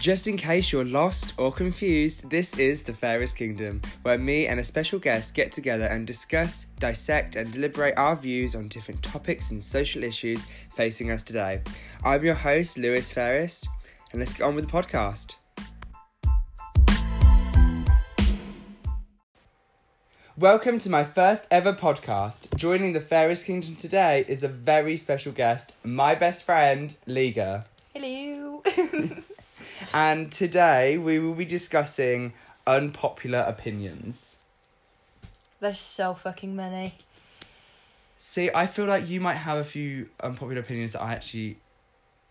Just in case you're lost or confused, this is The Fairest Kingdom, where me and a special guest get together and discuss, dissect, and deliberate our views on different topics and social issues facing us today. I'm your host, Lewis Fairest, and let's get on with the podcast. Welcome to my first ever podcast. Joining the Fairest Kingdom today is a very special guest, my best friend, Liga. Hello. And today we will be discussing unpopular opinions. There's so fucking many. See, I feel like you might have a few unpopular opinions that I actually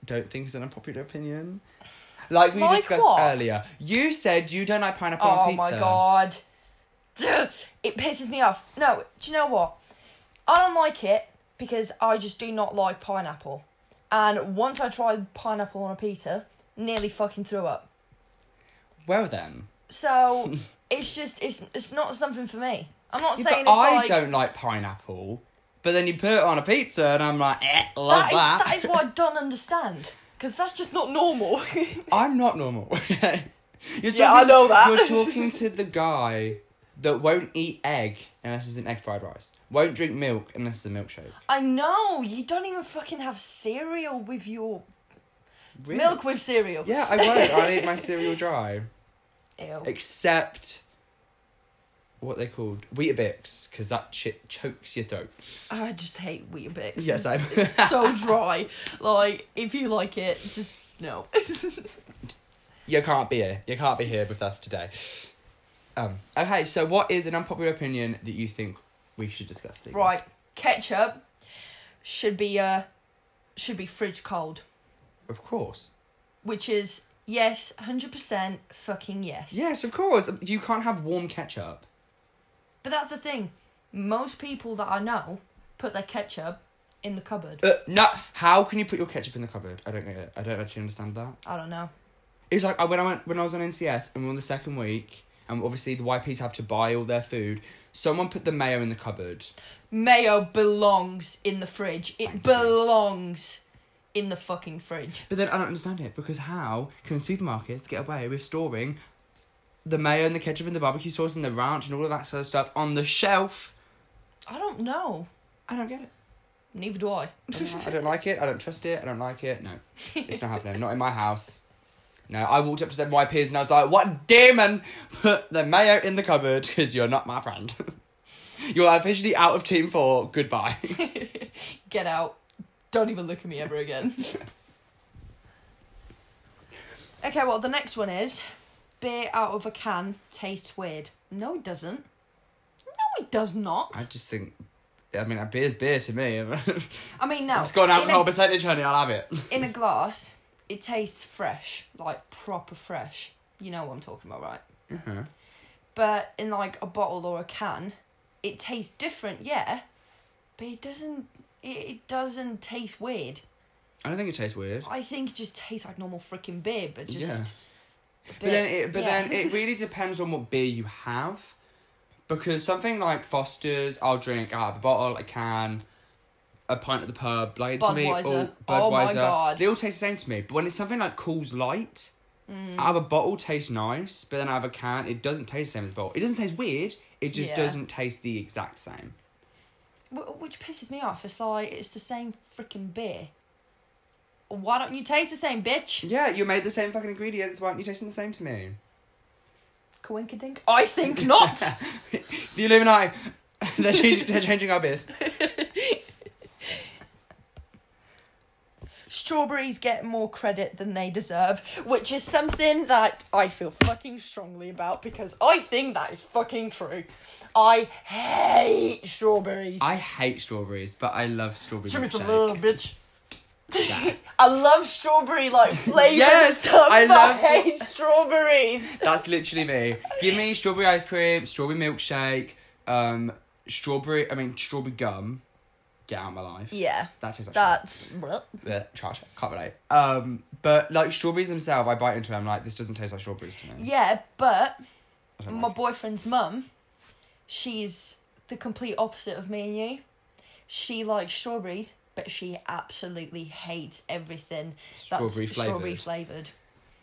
don't think is an unpopular opinion. Like we Like discussed what? earlier. You said you don't like pineapple Oh on pizza. my god. Duh, It pisses me off. No, do you know what? I don't like it because I just do not like pineapple. And once I tried pineapple on a pizza, nearly fucking threw up. Well then. So it's just it's it's not something for me. I'm not Yeah, saying but it's I like don't like pineapple. But then you put it on a pizza and I'm like, eh, love that that. is, that is what I don't understand. Because that's just not normal. I'm not normal, okay? You're Yeah, I know that. You're talking to the guy that won't eat egg unless it's an egg fried rice. Won't drink milk unless it's a milkshake. I know, you don't even fucking have cereal with your Really? milk with cereal. Yeah, I won't. I'll eat my cereal dry. Ew. Except what they called Weetabix, because that shit chokes your throat. I just hate Weetabix. Yes, I- It's so dry. Like, if you like it, just no. You can't be here. You can't be here with us today. Um. Okay, so what is an unpopular opinion that you think we should discuss? Right, ketchup should be uh should be fridge cold, Of course. which is yes, hundred percent fucking yes. Yes, of course. You can't have warm ketchup. But that's the thing. Most people that I know put their ketchup in the cupboard. Uh, no. How can you put your ketchup in the cupboard? I don't get it. I don't actually understand that. I don't know. It's like when I went when I was on NCS and we we're on the second week, and obviously the YPs have to buy all their food. Someone put the mayo in the cupboard. Mayo belongs in the fridge. Thank you. it belongs in the fucking fridge. But then I don't understand it because how can supermarkets get away with storing the mayo and the ketchup and the barbecue sauce and the ranch and all of that sort of stuff on the shelf? I don't know. I don't get it. Neither do I. I don't, I don't like it. I don't trust it. I don't like it. No, it's not happening. Not in my house. No, I walked up to them YPs and I was like, "What demon put the mayo in the cupboard? Because you're not my friend. you're officially out of Team Four. Goodbye." Get out. Don't even look at me ever again. okay, well, the next one is beer out of a can tastes weird. No, it doesn't. No, it does not. I just think, I mean, a beer's beer to me. I mean, no. it's got an alcohol a, percentage, honey. I'll have it. in a glass, it tastes fresh, like proper fresh. You know what I'm talking about, right? uh-huh. But in like a bottle or a can, it tastes different, yeah, but it doesn't. It, doesn't taste weird. I don't think it tastes weird. I think it just tastes like normal freaking beer, but just. Yeah. a But then, it, but yeah. then it really depends on what beer you have, because something like Foster's, I'll drink out of a bottle, a can, a pint at the pub. Like to me, all Budweiser. Budweiser, Oh my God. they all taste the same to me. But when it's something like Coors Light, Mm. out of a bottle tastes nice, but then out of a can, it doesn't taste the same as a bottle. It doesn't taste weird. It just Yeah. doesn't taste the exact same. Wh- Which pisses me off. It's like it's the same freaking beer. Why don't you taste the same, bitch? Yeah, you made the same fucking ingredients. Why aren't you tasting the same to me? Coinkadink? I think not. the Illuminati. they're, changing, they're changing our beers. Strawberries get more credit than they deserve, which is something that I feel fucking strongly about because I think that is fucking true. I hate strawberries. I hate strawberries, but I love strawberry Strawberries a milkshake. little bitch. Yeah. I love strawberry like flavored Yes, stuff. I I, love- hate strawberries. That's literally me. Give me strawberry ice cream, strawberry milkshake, um, strawberry. I mean strawberry gum. Get out of my life. Yeah, That tastes like that's yeah, trash. Can't relate. Um, but like strawberries themselves, I bite into them. I'm like, this doesn't taste like strawberries to me. yeah. But I don't my like it. boyfriend's mum, she's the complete opposite of me and you. She likes strawberries, but she absolutely hates everything that's Strawberry strawberry flavoured.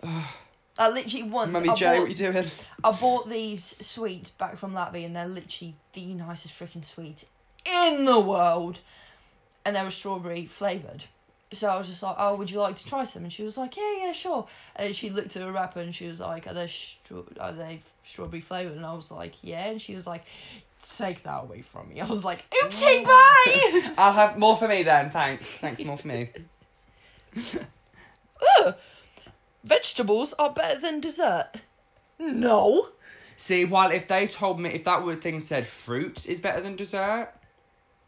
I literally once Mummy I, Joe, bought, what you doing? I bought these sweets back from Latvia, and they're literally the nicest freaking sweets in the world, and they were strawberry flavored. So I was just like, "Oh, would you like to try some?" And she was like, "Yeah, yeah, sure." And she looked at the wrapper and she was like, "Are they straw- are they strawberry flavored?" And I was like, "Yeah." And she was like, "Take that away from me." I was like, "Okay, bye." I'll have more for me then. Thanks. Thanks, more for me. Vegetables are better than dessert. No. See, while if they told me if that word thing said fruit is better than dessert,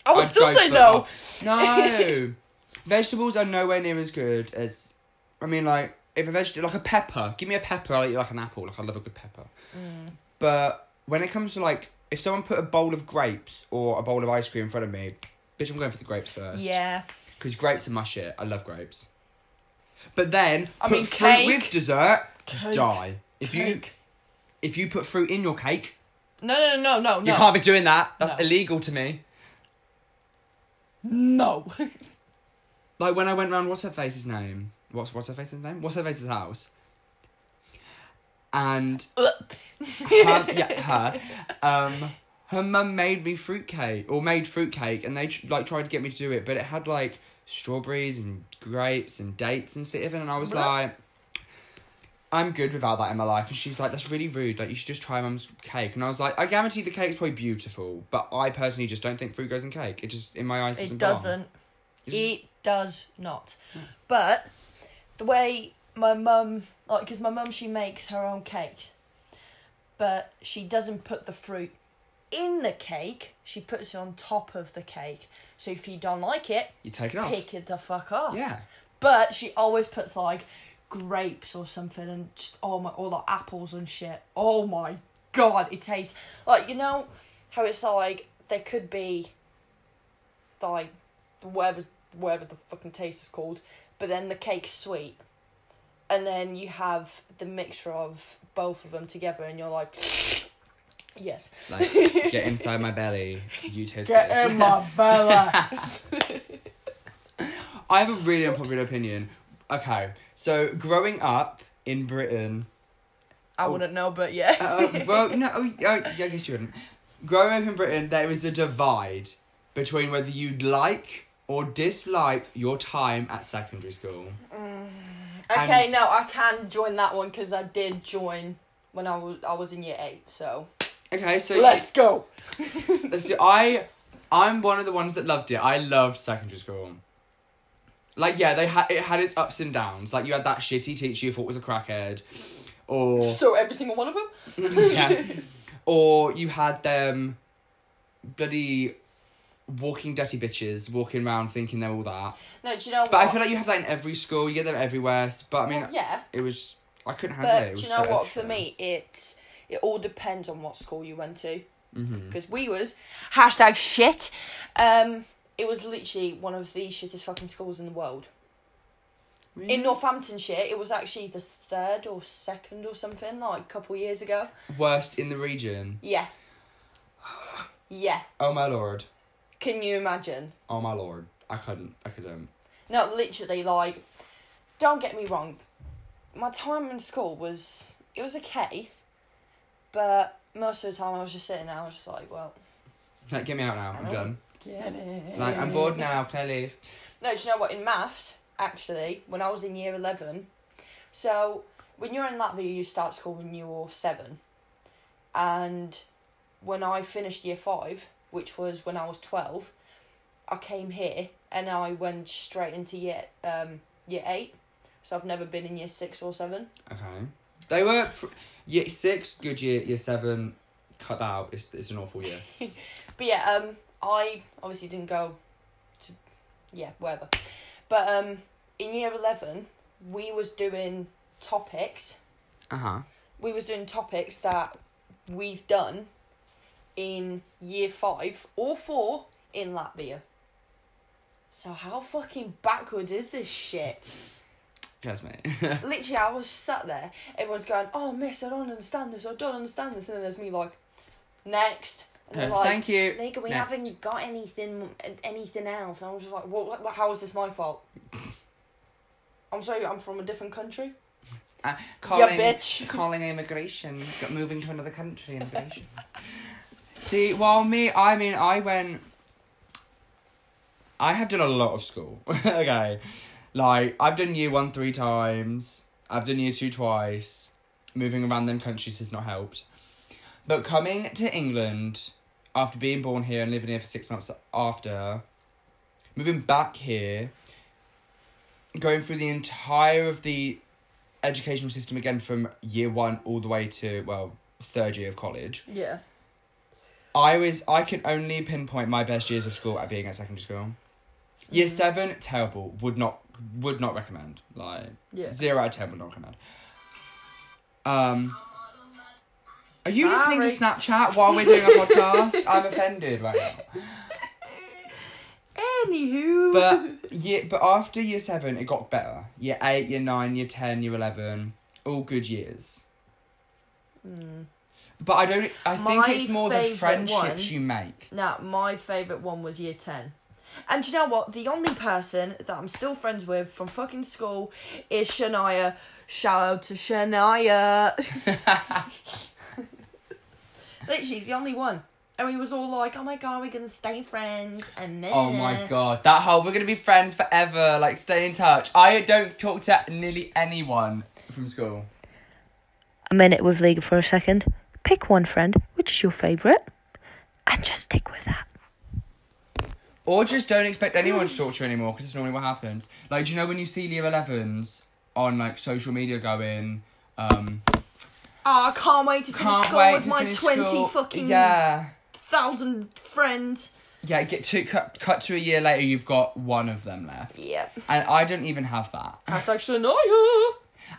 I would I'd still go say for- no. No, vegetables are nowhere near as good as. I mean, like if a vegetable, like a pepper, give me a pepper, I'll eat like an apple. Like I love a good pepper. Mm. But when it comes to like, if someone put a bowl of grapes or a bowl of ice cream in front of me, bitch, I'm going for the grapes first. Yeah. Because grapes are my shit. I love grapes. But then, I put mean, fruit cake. with dessert, Cake. die. If you Cake. if you put fruit in your cake, No, no, no, no, no. you can't be doing that. That's No. illegal to me. No. Like when I went round, what's her face's name? What's what's her face's name? What's her face's house? And her, yeah, her. Um, her mum made me fruitcake or made fruitcake, and they tr- like tried to get me to do it, but it had like strawberries and grapes and dates and stuff, and I was like. I'm good without that in my life. And she's like, that's really rude. Like, you should just try mum's cake. And I was like, I guarantee the cake's probably beautiful, but I personally just don't think fruit goes in cake. It just, in my eyes, doesn't it doesn't. It just- It does not. Hmm. But the way my mum, like, because my mum, she makes her own cakes, but she doesn't put the fruit in the cake. She puts it on top of the cake. So if you don't like it, You take it off. pick it the fuck off. Yeah. But she always puts like grapes or something and just oh my all the apples and shit. Oh my god, it tastes like you know how it's like there could be like whatever whatever the fucking taste is called, but then the cake's sweet. And then you have the mixture of both of them together and you're like Yes. Like, get inside my belly. You taste Get good. in my belly. I have a really unpopular opinion. Okay, so growing up in Britain, I wouldn't know, but yeah. uh, well, no, oh, oh, yeah, I guess you wouldn't. Growing up in Britain, there is a divide between whether you'd like or dislike your time at secondary school. Okay, And- no, I can join that one because I did join when I was I was in year eight. So Okay, so let's go. So I, I'm one of the ones that loved it. I loved secondary school. Like yeah, they had it had its ups and downs. Like you had that shitty teacher you thought was a crackhead, or So every single one of them. yeah, or you had them bloody walking dirty bitches walking around thinking they're all that. No, do you know what? But I feel like you have that in every school. You get them everywhere. But I mean, Well, yeah, it was I couldn't handle it. it but was do you know so what? extra. For me, it's it all depends on what school you went to. Because we was hashtag shit. Um, it was literally one of the shittest fucking schools in the world. In Northamptonshire, it was actually the third or second or something, like a couple years ago. worst in the region. Yeah. Yeah. Oh my lord. Can you imagine? Oh my lord. I couldn't. I couldn't. No, literally, like, don't get me wrong. My time in school was it was okay, but most of the time I was just sitting there. I was just like, well, Like, get me out now. I'm done. Get it. Like, I'm bored now. Can I leave? No, do you know what? In maths, actually, when I was in year eleven, so when you're in Latvia, you start school when you're seven, and when I finished year five, which was when I was twelve, I came here and I went straight into year um year eight. So I've never been in year six or seven. Okay. They were pr- year six, good year. Year seven, cut out. It's it's an awful year. But yeah, um, I obviously didn't go to, yeah, whatever. But um, in year eleven, we was doing topics. Uh huh. We was doing topics that we've done in year five or four in Latvia. So how fucking backwards is this shit? Yes, mate. Literally, I was sat there. Everyone's going, "Oh, miss, I don't understand this. I don't understand this." And then there's me like, "Next." And like, Thank you. Nigga, we Next. haven't got anything anything else. I was just like, what, what, how is this my fault? I'm sorry, I'm from a different country. Uh, calling, bitch. calling immigration, got moving to another country, immigration. See, while me, I mean, I went. I have done a lot of school. okay, like I've done year one three times. I've done year two twice. Moving around them countries has not helped. But coming to England after being born here and living here for six months after, moving back here, going through the entire of the educational system again from year one all the way to well third year of college. Yeah. I was I can only pinpoint my best years of school at being at secondary school. Year Mhm. seven, terrible. Would not would not recommend. Like Yeah. zero out of ten would not recommend. Um Are you listening to Snapchat while we're doing a podcast? I'm offended right now. Anywho. But yeah, but after year seven, it got better. Year eight, year nine, year ten, year eleven, all good years. Mm. But I don't. I think My it's more the friendships one- you make. Now, my favourite one was year 10. And you know what? The only person that I'm still friends with from fucking school is Shania. Shout out to Shania. Literally, the only one. And we was all like, oh my god, we're gonna stay friends. And then. Oh my god, that whole we're gonna be friends forever. Like, stay in touch. I don't talk to nearly anyone from school. A minute with Liga for a second. Pick one friend, which is your favourite, and just stick with that. Or just don't expect anyone to talk to you anymore because it's normally what happens. Like, do you know when you see year 11s on like social media going, um, Oh, I can't wait to finish can't school with my 20 school. fucking yeah. thousand friends. Yeah, get to cut cut to a year later, you've got one of them left, Yeah. and I don't even have that. Hashtag Shania.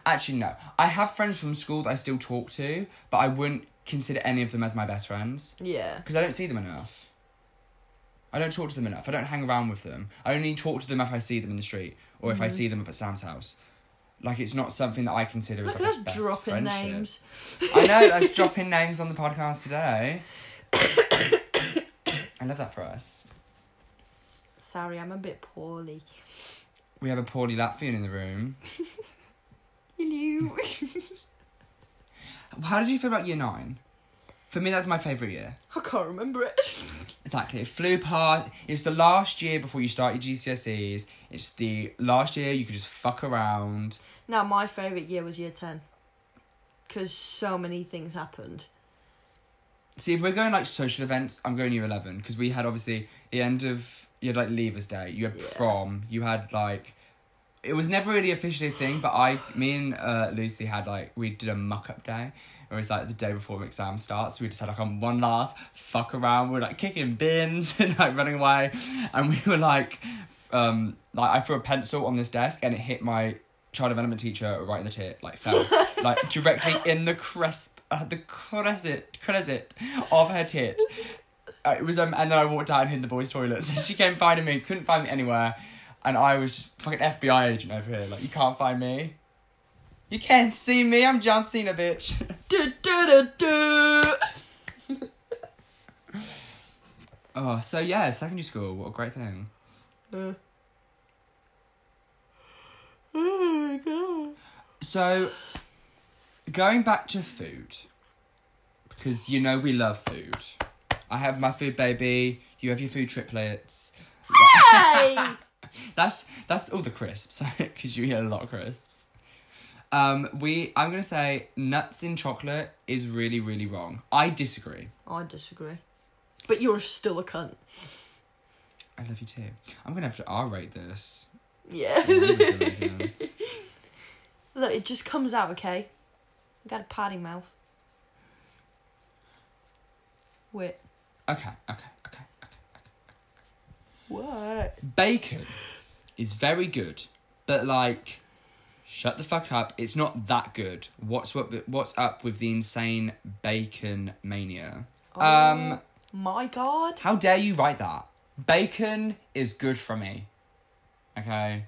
Actually, no, I have friends from school that I still talk to, but I wouldn't consider any of them as my best friends Yeah. because I don't see them enough. I don't talk to them enough. I don't hang around with them. I only talk to them if I see them in the street or if I Mhm. see them up at Sam's house. Like it's not something that I consider as like at a us best dropping friendship. names. I know. Let's drop in names on the podcast today. I love that for us. Sorry, I'm a bit poorly. We have a poorly Latvian in the room. Hello. How did you feel about year nine? For me, that's my favourite year. I can't remember it. Exactly. It flew past. It's the last year before you start your GCSEs. It's the last year you could just fuck around. now, my favourite year was year 10. Because so many things happened. See, if we're going like social events, I'm going year 11 because we had obviously the end of, you had like Leavers Day, you had Yeah. prom, you had like, it was never really officially a thing, but I, me and uh, Lucy had like, we did a muck up day. It was like the day before exam starts. We just had like on one last fuck around. We were like kicking bins and like running away, and we were like, um, like I threw a pencil on this desk and it hit my child development teacher right in the tit, like fell, like directly in the cresp, uh, the crescent, crescent of her tit. Uh, it was um, and then I walked out and hid in the boys' toilets. She came finding me, couldn't find me anywhere, and I was fucking FBI agent over here. Like you can't find me. You can't see me. I'm John Cena, bitch. Du, du, du, du. Oh, so yeah, secondary school. What a great thing. Uh. Oh my god. So, going back to food, because you know we love food. I have my food baby. You have your food triplets. Hey! That's that's all the crisps because you eat a lot of crisps. Um, we I'm gonna say nuts in chocolate is really really wrong. I disagree. I disagree. But you're still a cunt. I love you too. I'm gonna have to R rate this. Yeah. Look, it just comes out, okay? I got a potty mouth. Wait. Okay, okay. What? Bacon is very good, but like, shut the fuck up. It's not that good. What's what? What's up with the insane bacon mania? Um, Oh my god. how dare you write that? Bacon is good for me. Okay,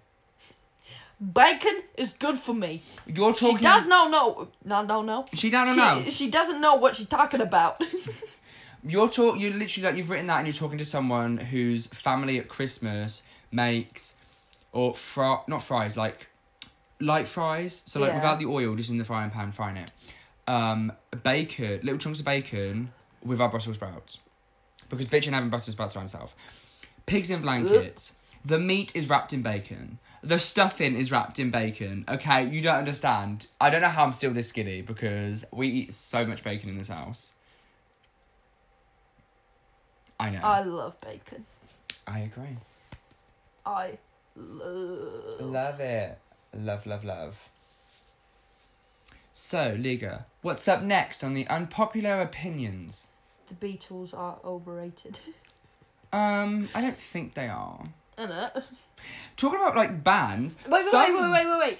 Bacon is good for me. you're talking. She does not know. No, no, no. She she, know. she doesn't know what she's talking about. You're talk. You're literally like you've written that, and you're talking to someone whose family at Christmas makes, or fry not fries like, light fries, so like Yeah. without the oil, just in the frying pan, frying it. Um, bacon, little chunks of bacon with our Brussels sprouts, because bitch ain't having Brussels sprouts by himself. Pigs in blankets. The meat is wrapped in bacon. The stuffing is wrapped in bacon. Okay, you don't understand. I don't know how I'm still this skinny because we eat so much bacon in this house. I know. I love bacon. I agree. I love. Love it. Love, love, love. So, Liga, what's up next on the unpopular opinions? The Beatles are overrated. Um, I don't think they are. Innit? Talking about like bands. Wait, wait, some- wait, wait, wait, wait, wait.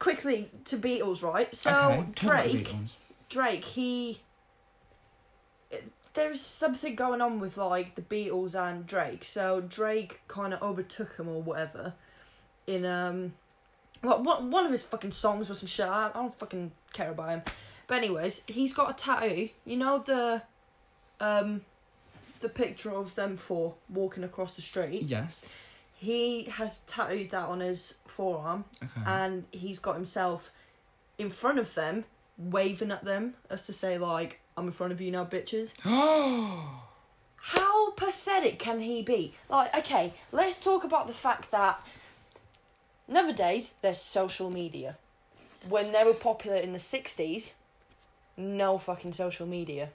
Quickly to Beatles, right? So Okay, Drake, Drake, he. There's something going on with like the Beatles and Drake. So Drake kind of overtook him or whatever, in um, what what one of his fucking songs or some shit. I, I don't fucking care about him. But anyways, he's got a tattoo. You know the, um, the picture of them four walking across the street. Yes. He has tattooed that on his forearm Okay. and he's got himself in front of them, waving at them as to say like, "I'm in front of you now, bitches." How pathetic can he be? Like, okay, let's talk about the fact that nowadays there's social media. When they were popular in the '60s, no fucking social media.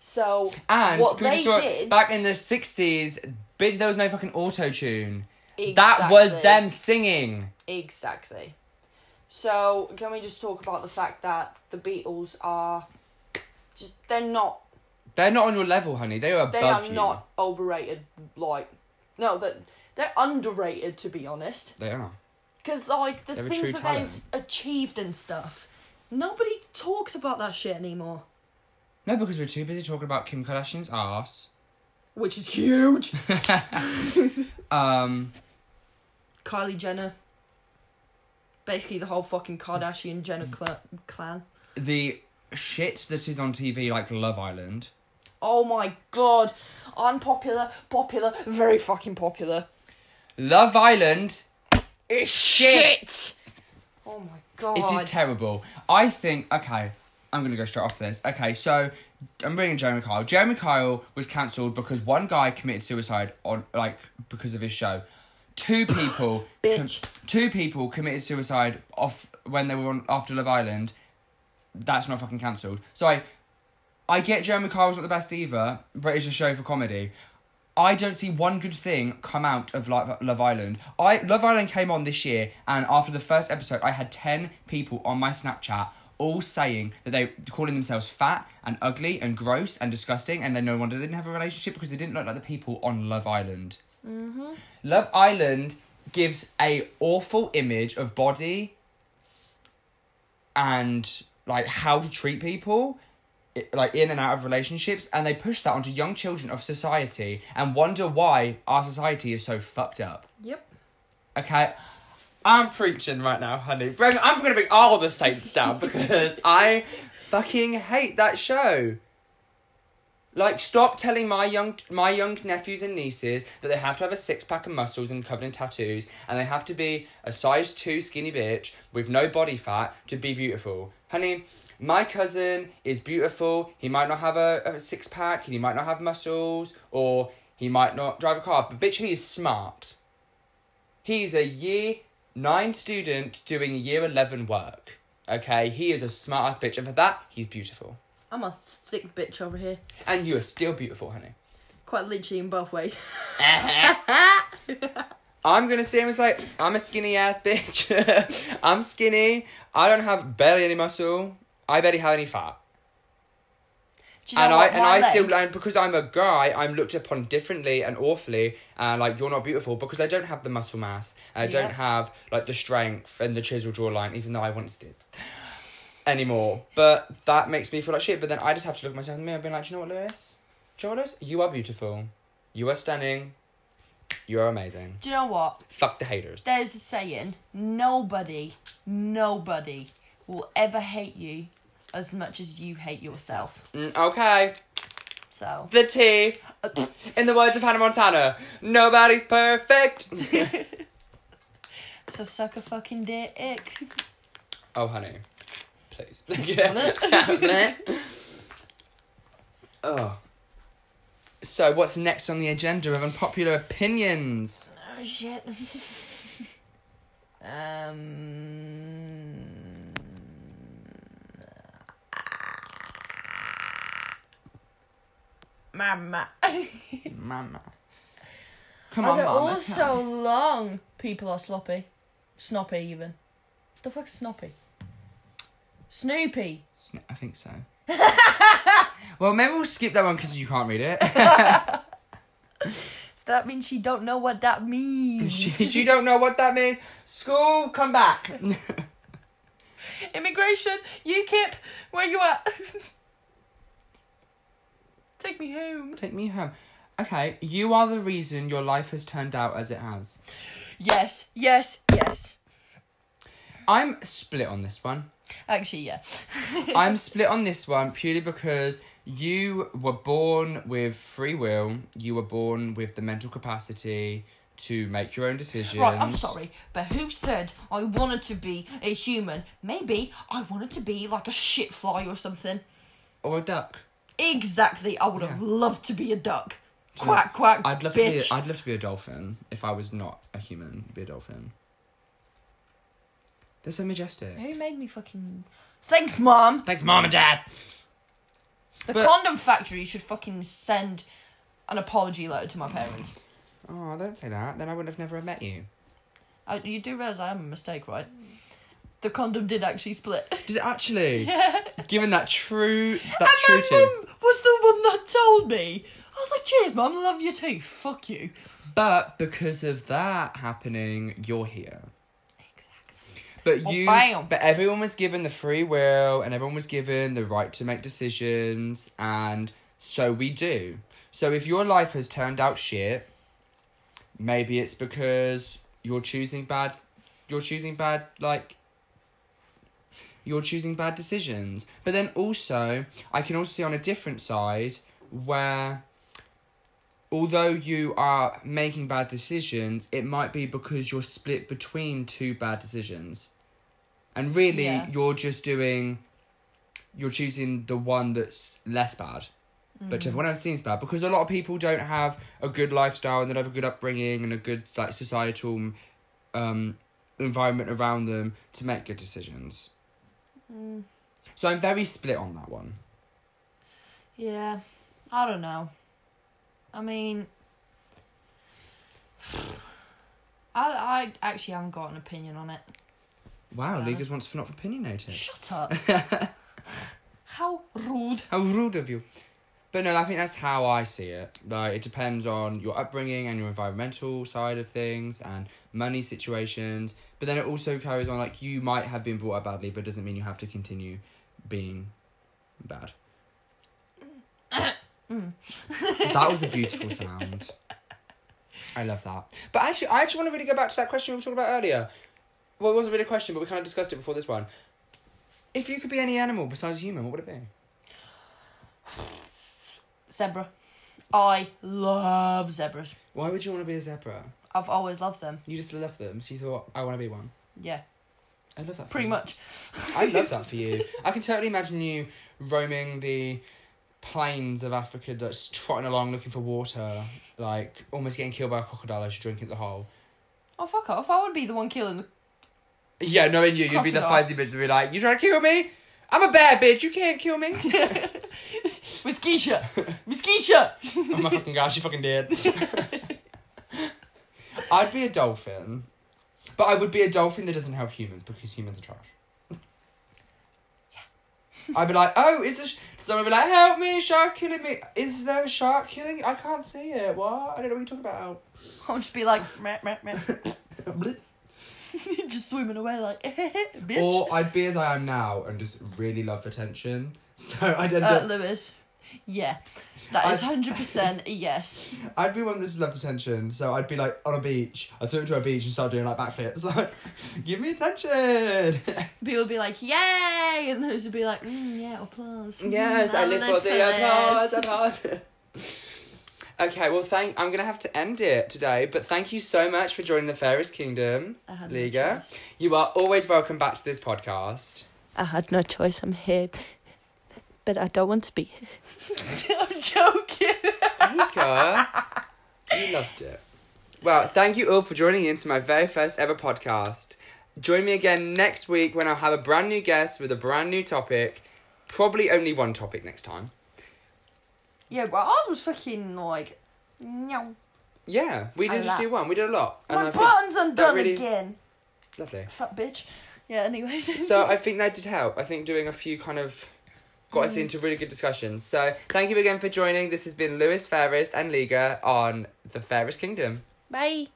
So and what they did back in the sixties, bitch, there was no fucking auto tune. That was them singing. Exactly. So, can we just talk about the fact that the Beatles are just they're not They're not on your level, honey. They are they above are you. not overrated like no, that they're underrated to be honest. They are. Cuz like the They're a things that talent. they've achieved and stuff. Nobody talks about that shit anymore, No, because we're too busy talking about Kim Kardashian's ass. which is huge. Um, Kylie Jenner basically the whole fucking Kardashian Jenner cla- clan. the shit that is on TV, like Love Island. Oh my god. Unpopular, popular, very fucking popular. Love Island It's Shit. shit. Oh my god. It is terrible. I think okay, I'm gonna go straight off this. Okay, so I'm bringing Jeremy Kyle. Jeremy Kyle was cancelled because one guy committed suicide on like because of his show. Two people Bitch. two people committed suicide off when they were on after Love Island. That's not fucking cancelled. So I I get Jeremy Kyle's not the best either, but it's a show for comedy. I don't see one good thing come out of Love, Love Island. I Love Island came on this year, and after the first episode, I had ten people on my Snapchat all saying that they calling themselves fat and ugly and gross and disgusting, and then no wonder they didn't have a relationship because they didn't look like the people on Love Island. Mm-hmm. Love Island gives a awful image of body and like how to treat people like in and out of relationships and they push that onto young children of society and wonder why our society is so fucked up. Yep. okay? I'm preaching right now honey. Bring- i'm gonna bring all the saints down because i fucking hate that show like stop telling my young my young nephews and nieces that they have to have a six pack of muscles and covered in tattoos and they have to be a size 2 skinny bitch with no body fat to be beautiful. Honey my cousin is beautiful. He might not have a, a six pack he might not have muscles or he might not drive a car but bitch he is smart. He's a year 9 student doing year 11 work okay? He is a smart ass bitch and for that he's beautiful. I'm a thick bitch over here. and you are still beautiful honey Quite literally in both ways. Uh-huh. I'm gonna say it's like I'm a skinny ass bitch. I'm skinny. I don't have barely any muscle. I barely have any fat. Do you know and I and I still and because I'm a guy, I'm looked upon differently and awfully. And like you're not beautiful because I don't have the muscle mass. And I don't have like the strength and the chisel jawline, even though I once did. Anymore, but that makes me feel like shit. But then I just have to look at myself in the mirror and be like, "Do you know what, Lewis? Do you know what, Lewis? You are beautiful. You are stunning. You are amazing. Do you know what? Fuck the haters." There's a saying: nobody, nobody will ever hate you as much as you hate yourself. Mm, okay. So, The T. In the words of Hannah Montana, nobody's perfect. So suck a fucking dick. Oh, honey, please. oh. So, what's next on the agenda of unpopular opinions? Oh shit. um. Mama. Mama. Come on, they Mama. all so long? People are sloppy. Snoppy, even. The fuck's Snoppy? Snoopy. Sn- I think so. well, maybe we'll skip that one because you can't read it. So that means she don't know what that means. She don't know what that means. School, come back. Immigration, UKIP, where you at? Take me home. Take me home. Okay, you are the reason your life has turned out as it has. Yes, yes, yes. I'm split on this one. Actually, yeah. I'm split on this one purely because you were born with free will. You were born with the mental capacity to make your own decisions. Right, I'm sorry, but who said I wanted to be a human? Maybe I wanted to be like a shit fly or something. Or a duck. Exactly, I would have Yeah. loved to be a duck. Quack, quack, I'd love bitch. to be. A, I'd love to be a dolphin if I was not a human. Be a dolphin. They're so majestic. Who made me fucking... Thanks, Mom! Thanks, mom and dad. The But- condom factory should fucking send an apology letter to my parents. Oh, don't say that. Then I would have never have met you. I, you do realise I am a mistake, right? The condom did actually split. Did it actually? Given that true, that and true my to. mum was the one that told me. I was like, cheers, mum, love you too. Fuck you. But because of that happening, you're here. But Oh, you, bam. but everyone was given the free will, and everyone was given the right to make decisions, and so we do. So if your life has turned out shit, maybe it's because you're choosing bad, you're choosing bad like. You're choosing bad decisions, but then also I can also see on a different side where although you are making bad decisions, it might be because you're split between two bad decisions. And really, Yeah. you're just doing, you're choosing the one that's less bad. But to everyone else seems bad because a lot of people don't have a good lifestyle and they don't have a good upbringing and a good like societal um, environment around them to make good decisions. So I'm very split on that one. Yeah, I don't know. I mean, I I actually haven't got an opinion on it. Wow, uh, Yeah. Ligas wants to not opinionated. Shut up. How rude. How rude of you. But no, I think that's how I see it. Like it depends on your upbringing and your environmental side of things and money situations. But then it also carries on like you might have been brought up badly, but doesn't mean you have to continue being bad. Mm. that was a beautiful sound. I love that. But actually, I actually want to really go back to that question we were talking about earlier. Well, it wasn't really a question, but we kind of discussed it before this one. If you could be any animal besides a human, what would it be? Zebra. I love zebras. Why would you want to be a zebra? I've always loved them. You just love them, so you thought, I want to be one. Yeah, I love that. pretty much. I love that for you. I can totally imagine you roaming the plains of Africa, just trotting along looking for water, like almost getting killed by a crocodile as you drink at the hole. Oh fuck off! I would be the one killing the. Yeah, knowing you, you'd be the Crocodile. fancy bitch to be like, you trying to kill me? I'm a bad bitch, you can't kill me. Whiskisha! Whiskisha! oh my fucking gosh, she fucking did. I'd be a dolphin, but I would be a dolphin that doesn't help humans because humans are trash. I'd be like, oh, is this? Someone would be like, help me, shark's killing me. Is there a shark killing? I can't see it. What? I don't know what you're talking about. I'll just be like, meh, meh, meh. just swimming away like, bitch. Or I'd be as I am now and just really love attention. So I'd end uh, up, Lewis. Yeah, that is hundred percent a yes. I'd be one that just loves attention. So I'd be like on a beach. I'd swim to a beach and start doing like backflips. Like, give me attention. People would be like, "Yay!" and those would be like, mm, "Yeah, applause." Yes, Mm, I live for the this." applause, applause. Okay, well, thank. I'm gonna have to end it today, but thank you so much for joining the Fairest Kingdom, no Liga. choice. You are always welcome back to this podcast. I had no choice. I'm here, but I don't want to be. I'm joking. Liga, you loved it. Well, thank you all for joining in to my very first ever podcast. Join me again next week when I'll have a brand new guest with a brand new topic. Probably only one topic next time. Yeah, but ours was fucking like, no. Yeah, we didn't just lot. do one. We did a lot. And My I think button's undone really- again. lovely. Fat bitch. Yeah. Anyways. so I think that did help. I think doing a few kind of got us mm. into really good discussions. So thank you again for joining. This has been Lewis Fairest and Liga on the Fairest Kingdom. Bye.